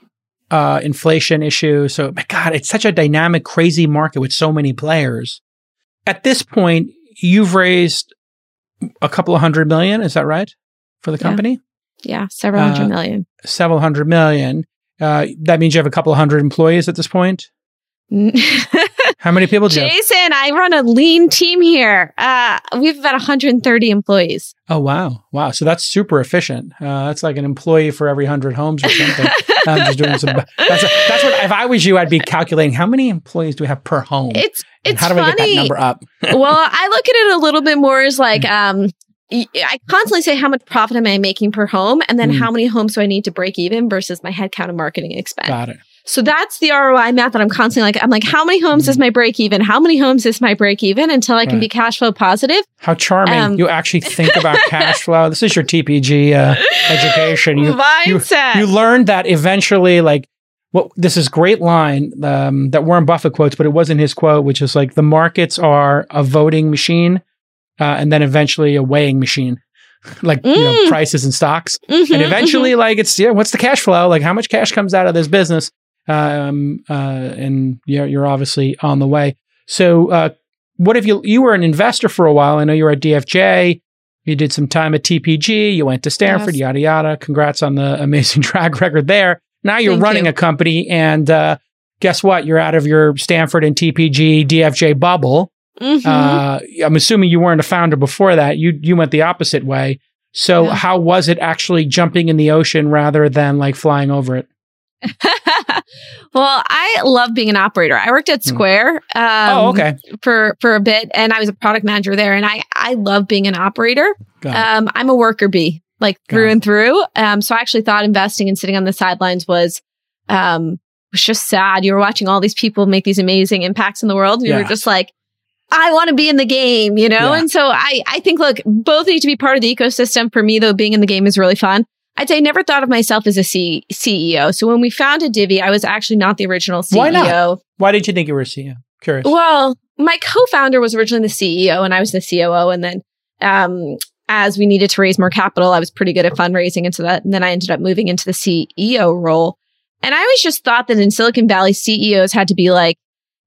uh, inflation issue. So, my God, it's such a dynamic, crazy market with so many players. At this point, you've raised a couple of hundred million. Is that right for the company? Yeah, yeah several hundred uh, million. Several hundred million. Uh, that means you have a couple of hundred employees at this point. How many people do you Jason, I run a lean team here. Uh, we have about 130 employees. Oh, wow. Wow. So that's super efficient. Uh, that's like an employee for every 100 homes or something. I'm just doing some. That's, a, that's what, if I was you, I'd be calculating how many employees do we have per home? It's, it's how do funny. we get that number up? well, I look at it a little bit more as like, um, I constantly say how much profit am I making per home, and then mm. how many homes do I need to break even versus my headcount and marketing expense. Got it. So that's the ROI math that I'm constantly like, I'm like, how many homes mm. is my break even? How many homes is my break even until I can right. be cash flow positive? How charming. Um, you actually think about cash flow. This is your TPG uh, education. You, Mindset. You, you learned that eventually, like, well, this is great line um, that Warren Buffett quotes, but it wasn't his quote, which is like the markets are a voting machine uh, and then eventually a weighing machine, like mm. you know, mm. prices and stocks, mm-hmm, and eventually mm-hmm. like it's yeah, what's the cash flow? Like how much cash comes out of this business? Um, uh, and you're, you're obviously on the way. So, uh, what if you you were an investor for a while? I know you were at DFJ. You did some time at TPG. You went to Stanford. Yes. Yada yada. Congrats on the amazing track record there. Now you're Thank running you. a company, and uh, guess what? You're out of your Stanford and TPG DFJ bubble, Mm-hmm. Uh, I'm assuming you weren't a founder before that. You you went the opposite way. So yeah. how was it actually jumping in the ocean rather than like flying over it? well, I love being an operator. I worked at hmm. Square. Um, oh, okay. For for a bit, and I was a product manager there, and I I love being an operator. Um, I'm a worker bee, like Got through it. and through. Um, so I actually thought investing and sitting on the sidelines was um was just sad. You were watching all these people make these amazing impacts in the world. And Yeah. you were just like, I want to be in the game, you know? Yeah. And so I, I think, look, both need to be part of the ecosystem. For me, though, being in the game is really fun. I'd say I never thought of myself as a C- CEO. So when we founded Divvy, I was actually not the original CEO. Why not? Why did you think you were a CEO? Curious. Well, my co-founder was originally the CEO and I was the COO. And then, um, as we needed to raise more capital, I was pretty good at fundraising. And so that, and then I ended up moving into the CEO role. And I always just thought that in Silicon Valley, CEOs had to be like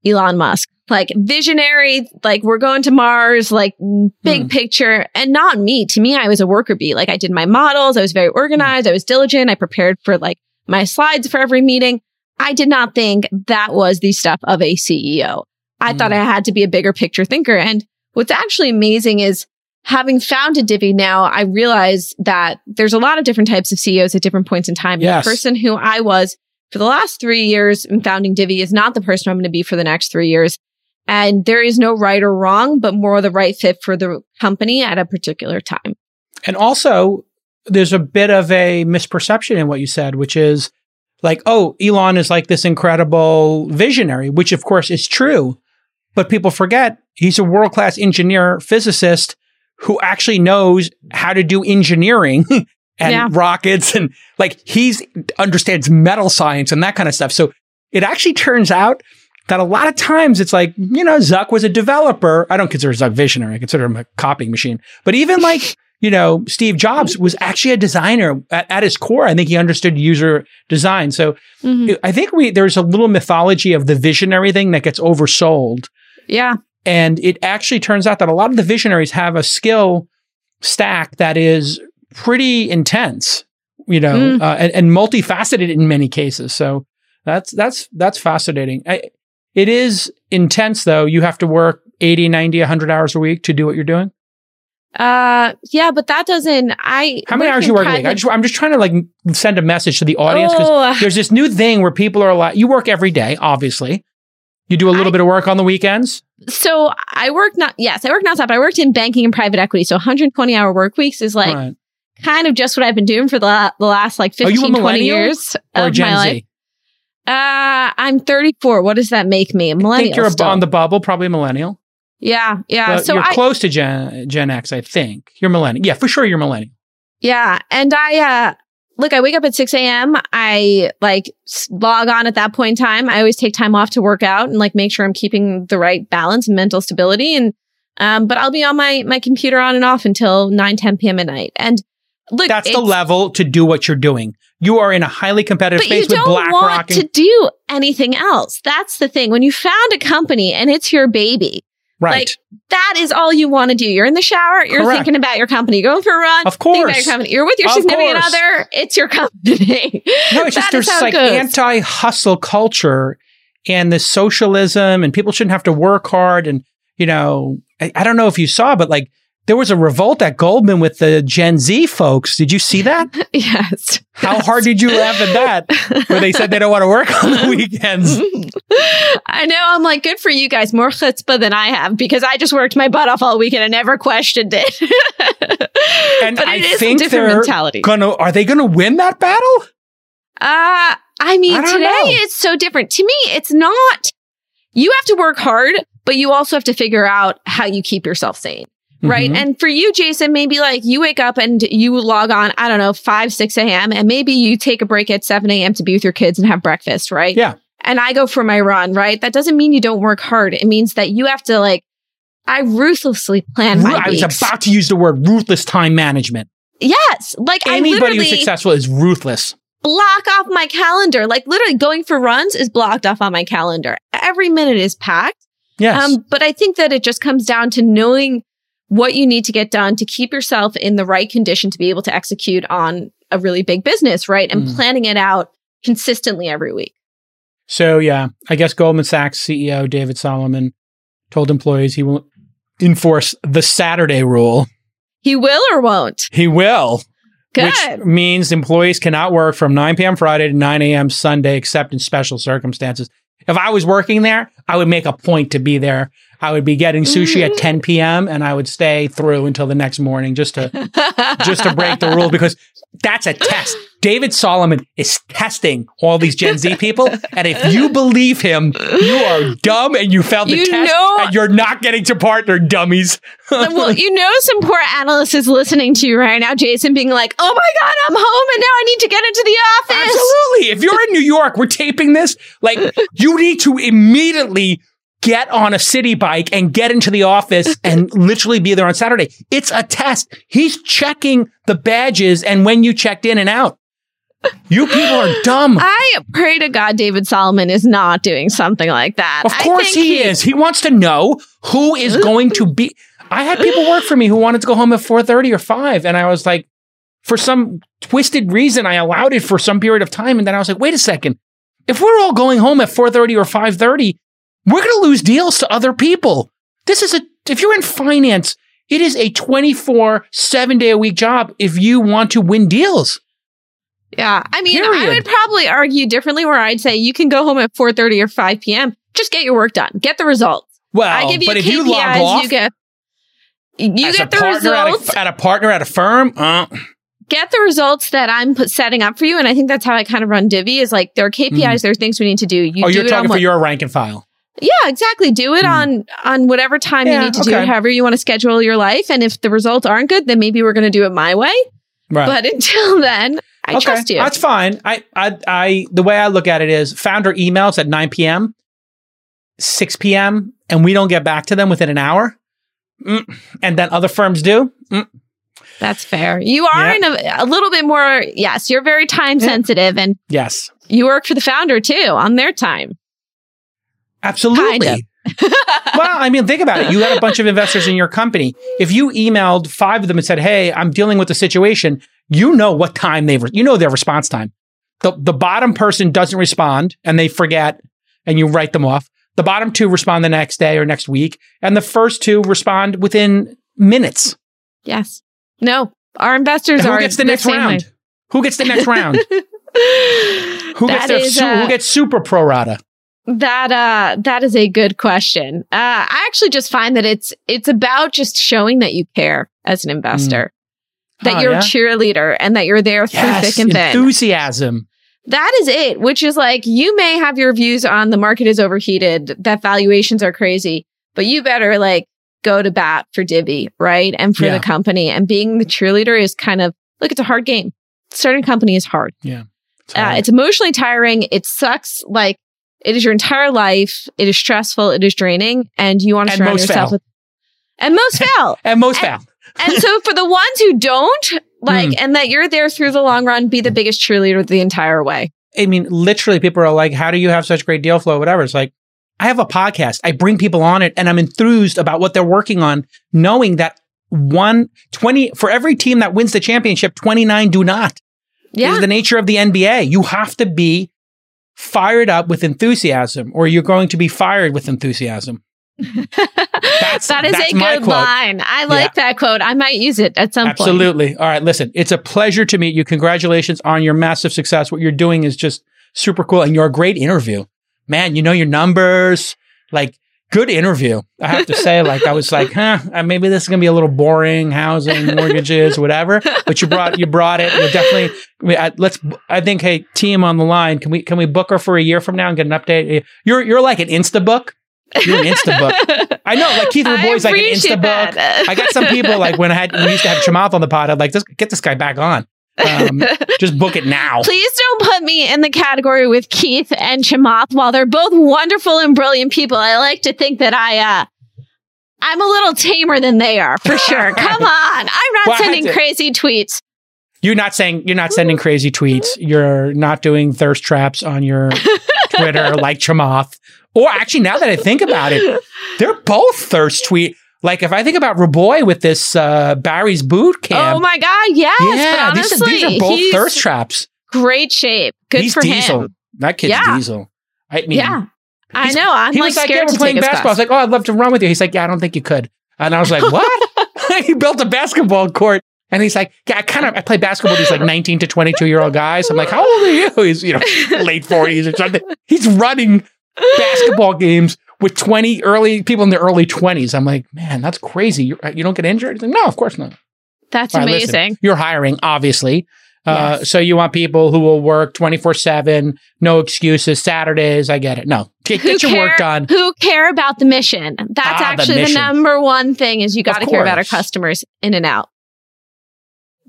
Elon Musk, like visionary, like we're going to Mars, like big Hmm. picture and not me. To me, I was a worker bee. Like I did my models. I was very organized. I was diligent. I prepared for like my slides for every meeting. I did not think that was the stuff of a CEO. I Mm. thought I had to be a bigger picture thinker. And what's actually amazing is having founded Divvy now, I realize that there's a lot of different types of CEOs at different points in time. Yes. The person who I was for the last three years in founding Divvy is not the person I'm going to be for the next three years. And there is no right or wrong, but more the right fit for the company at a particular time. And also, there's a bit of a misperception in what you said, which is like, oh, Elon is like this incredible visionary, which of course is true. But people forget he's a world class engineer, physicist who actually knows how to do engineering and Yeah. rockets and like he's understands metal science and that kind of stuff. So it actually turns out that a lot of times it's like, you know, Zuck was a developer. I don't consider Zuck visionary. I consider him a copying machine. But even like, you know, Steve Jobs was actually a designer at, at his core. I think he understood user design. So Mhm. I think we there's a little mythology of the visionary thing that gets oversold. Yeah. And it actually turns out that a lot of the visionaries have a skill stack that is pretty intense, you know, Mm. uh, and, and multifaceted in many cases. So that's that's that's fascinating. I, it is intense though. You have to work 80, 90, 100 hours a week to do what you're doing. Uh, yeah, but that doesn't, I, How many hours you work a week? I just, I'm just trying to like send a message to the audience because Oh, there's this new thing where people are like, you work every day, obviously. You do a little I- bit of work on the weekends. so I work not, yes, I work nonstop. I worked in banking and private equity. So 120 hour work weeks is like Right. Kind of just what I've been doing for the, la- the last like Are 15, 20 years or of Gen my Z? life. Uh, I'm 34. What does that make me? A I millennial. think you're still. on the bubble, probably a millennial. yeah. Yeah. But so you're I, close to Gen Gen X, I think. You're millennial. Yeah, for sure you're millennial. Yeah. And I, uh, look, I wake up at 6 a.m. I like log on at that point in time. I always take time off to work out and like make sure I'm keeping the right balance and mental stability. And, um, but I'll be on my, my computer on and off until 9, 10 p.m. at night. And look, That's the level to do what you're doing. You are in a highly competitive space with don't want BlackRock. to do anything else. That's the thing. When you found a company and it's your baby, right. like, that is all you want to do. You're in the shower. You're Correct. thinking about your company. You're going for a run. Of course. your company. You're with your Of significant course. other. It's your company. no, it's just there's like anti-hustle culture and this socialism and people shouldn't have to work hard. And, you know, I, I don't know if you saw, but like there was a revolt at Goldman with the Gen Z folks. Did you see that? yes. How hard did you laugh at that? Where they said they don't want to work on the weekends. I know. I'm like, good for you guys. More chutzpah than I have because I just worked my butt off all weekend and never questioned it. And but I it think different they're mentality. gonna are they gonna win that battle? Uh, I mean, I today know. it's so different. To me, it's not. You have to work hard, but you also have to figure out how you keep yourself sane. Right. Mhm. And for you, Jason, maybe like you wake up and you log on, I don't know, 5, 6 a.m. and maybe you take a break at 7 a.m. to be with your kids and have breakfast. Right. Yeah. And I go for my run. Right. That doesn't mean you don't work hard. It means that you have to like, I ruthlessly plan my I was about to use the word ruthless time management. yes. Like Anybody who's successful is ruthless. block off my calendar. Like literally going for runs is blocked off on my calendar. Every minute is packed. Yes. Um, but I think that it just comes down to knowing what you need to get done to keep yourself in the right condition to be able to execute on a really big business, right? And Mm. planning it out consistently every week. so yeah, I guess Goldman Sachs CEO David Solomon told employees he will enforce the Saturday rule. He will or won't. He will. Good. Which means employees cannot work from 9 p.m. Friday to 9 a.m. Sunday except in special circumstances. If I was working there, I would make a point to be there I would be getting sushi at mm-hmm. 10 p.m. and I would stay through until the next morning just to just to break the rule because that's a test. David Solomon is testing all these Gen Z people, and if you believe him, you are dumb and you failed the You test, know- and you're not getting to partner, dummies. well, you know, some poor analyst is listening to you right now, Jason, being like, "Oh my god, I'm home, and now I need to get into the office." Absolutely. If you're in New York, we're taping this. Like, you need to immediately get on a Citi Bike and get into the office and literally be there on Saturday. It's a test. He's checking the badges and when you checked in and out. You people are dumb. I pray to God David Solomon is not doing something like that. Of course think he is. He wants to know who is going to be. I had people work for me who wanted to go home at 4:30 or 5 and I was like for some twisted reason I allowed it for some period of time and then I was like, "Wait a second. If we're all going home at 4:30 or 5:30, we're going to lose deals to other people. This is a if you're in finance, it is a 24 7 day a week job if you want to win deals. Yeah. I mean, I would probably argue differently where I'd say you can go home at 4:30 or 5 p.m. Just get your work done. Get the results. Well, I give you but if KPIs, you log off you get you as get the partner at results. a, at a partner at a firm, uh, get the results that I'm put, setting up for you. And I think that's how I kind of run Divvy is like there are KPIs, there are things we need to do. You oh, do you're it on talking for what, your rank and file. Yeah, exactly. Do it Hmm. on on whatever time Yeah, you need to do it, however you want to schedule your life. And if the results aren't good, then maybe we're going to do it my way. Right. But until then, I okay, trust you. That's fine. I, I, I, the way I look at it is founder emails at 9 p.m., 6 p.m., and we don't get back to them within an hour. Mm. And then other firms do. Mm. That's fair. You are Yeah. in a, a little bit more. Yes, you're very time Yeah. sensitive, and Yes, you work for the founder too on their time. absolutely. Kind well, I mean, think about it. You had a bunch of investors in your company. If you emailed five of them and said, "Hey, I'm dealing with the situation," you know what time they've, you know their response time. The the bottom person doesn't respond and they forget, and you write them off. The bottom two respond the next day or next week, and the first two respond within minutes. Yes. No, our investors And who are gets the next same way. round? Who gets the next round? Who gets their is, uh, who gets super pro rata? That uh that is a good question. Uh I actually just find that it's it's about just showing that you care as an investor. That Oh, you're yeah? a cheerleader and that you're there through Yes, thick and thin. enthusiasm. That is it, which is like you may have your views on the market is overheated, that valuations are crazy, but you better like go to bat for Divvy, right? And for Yeah. the company. And being the cheerleader is kind of look, it's a hard game. Starting a company is hard. It's Uh, it's emotionally tiring. It sucks. Like it is your entire life. It is stressful. It is draining, and you want to surround yourself fail. with. And most fail. and most fail. And so for the ones who don't like, Hmm. and that you're there through the long run, be the biggest cheerleader the entire way. I mean, literally, people are like, "How do you have such great deal flow?" Whatever. It's like, I have a podcast. I bring people on it, and I'm enthused about what they're working on, knowing that one twenty for every team that wins the championship, twenty nine do not. Yeah. is the nature of the NBA. You have to be fired up with enthusiasm, or you're going to be fired with enthusiasm. That's- that is that's a good line. I like that quote. I might use it at some point. Absolutely. All right, listen, it's a pleasure to meet you. Congratulations on your massive success. What you're doing is just super cool, and you're a great interview, man. You know your numbers, like good interview. I have to say, like I was like, huh, uh, maybe this is gonna be a little boring, housing, mortgages, whatever. But you brought you brought it. We're definitely we- I- let's. I think, hey, team on the line, can we can we book her for a year from now and get an update? You're you're like an Insta book. You're an Insta book. I know, like Keith I Boy's like an appreciate Insta book. I got some people like when I had when we used to have Chamath on the pod, I'd like just get this guy back on. Um, just book it now. Please don't put me in the category with Keith and Chamath. While they're both wonderful and brilliant people, I like to think that I, uh, I'm a little tamer than they are for sure. Come on. I'm not Well, sending to- crazy tweets. You're not saying you're not sending crazy tweets. You're not doing thirst traps on your Twitter like Chamath. Or actually, now that I think about it, they're both thirst tweet. Like if I think about Rabois with this uh, Barry's boot camp. oh my God. Yes. yeah, but these, are, honestly, these are both thirst traps. great shape. Good he's for diesel. him. That kid's Yeah. diesel. I mean, Yeah. I know. I'm he like was like, yeah, we're to playing basketball. I was like, oh, I'd love to run with you. He's like, yeah, I don't think you could. And I was like, what? he built a basketball court. And he's like, yeah, I kind of, I play basketball with these like 19 to 22 year old guys. I'm like, how old are you? He's, you know, late 40s or something. He's running basketball games with 20 early people in their early 20s. I'm like, man, that's crazy. You're, you don't get injured? Like, no, of course not. That's right, listen, amazing. you're hiring, obviously. Uh, Yes. So you want people who will work 24 7, no excuses, Saturdays. I get it. No, get, get your work done. Who care about the mission? That's Ah, actually the, mission. number one thing is you got to care about our customers in and out.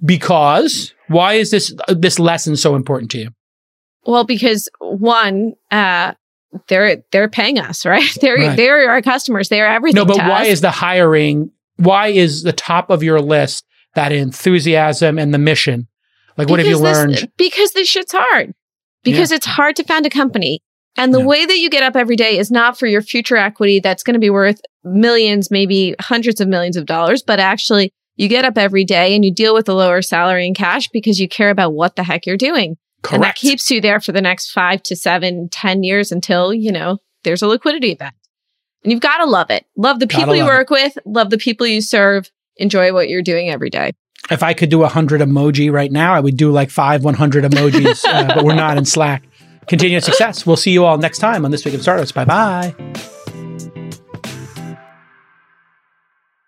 Because why is this this lesson so important to you? Well, because one, uh, they're they're paying us, right? They're Right. they're our customers. They're everything. No, but why us. is the hiring? Why is the top of your list that enthusiasm and the mission? Like, what have you learned? This, because this shit's hard. Because it's hard to found a company. And the Yeah. way that you get up every day is not for your future equity that's going to be worth millions, maybe hundreds of millions of dollars, but actually you get up every day and you deal with a lower salary and cash because you care about what the heck you're doing. And that keeps you there for the next five to seven, ten years until, you know, there's a liquidity event. And you've got to love it. Love the people you love it. work with, love the people you serve, enjoy what you're doing every day. if I could do a hundred emoji right now, I would do like five 100 emojis, uh, but we're not in Slack. Continued success. We'll see you all next time on This Week of Startups. Bye bye.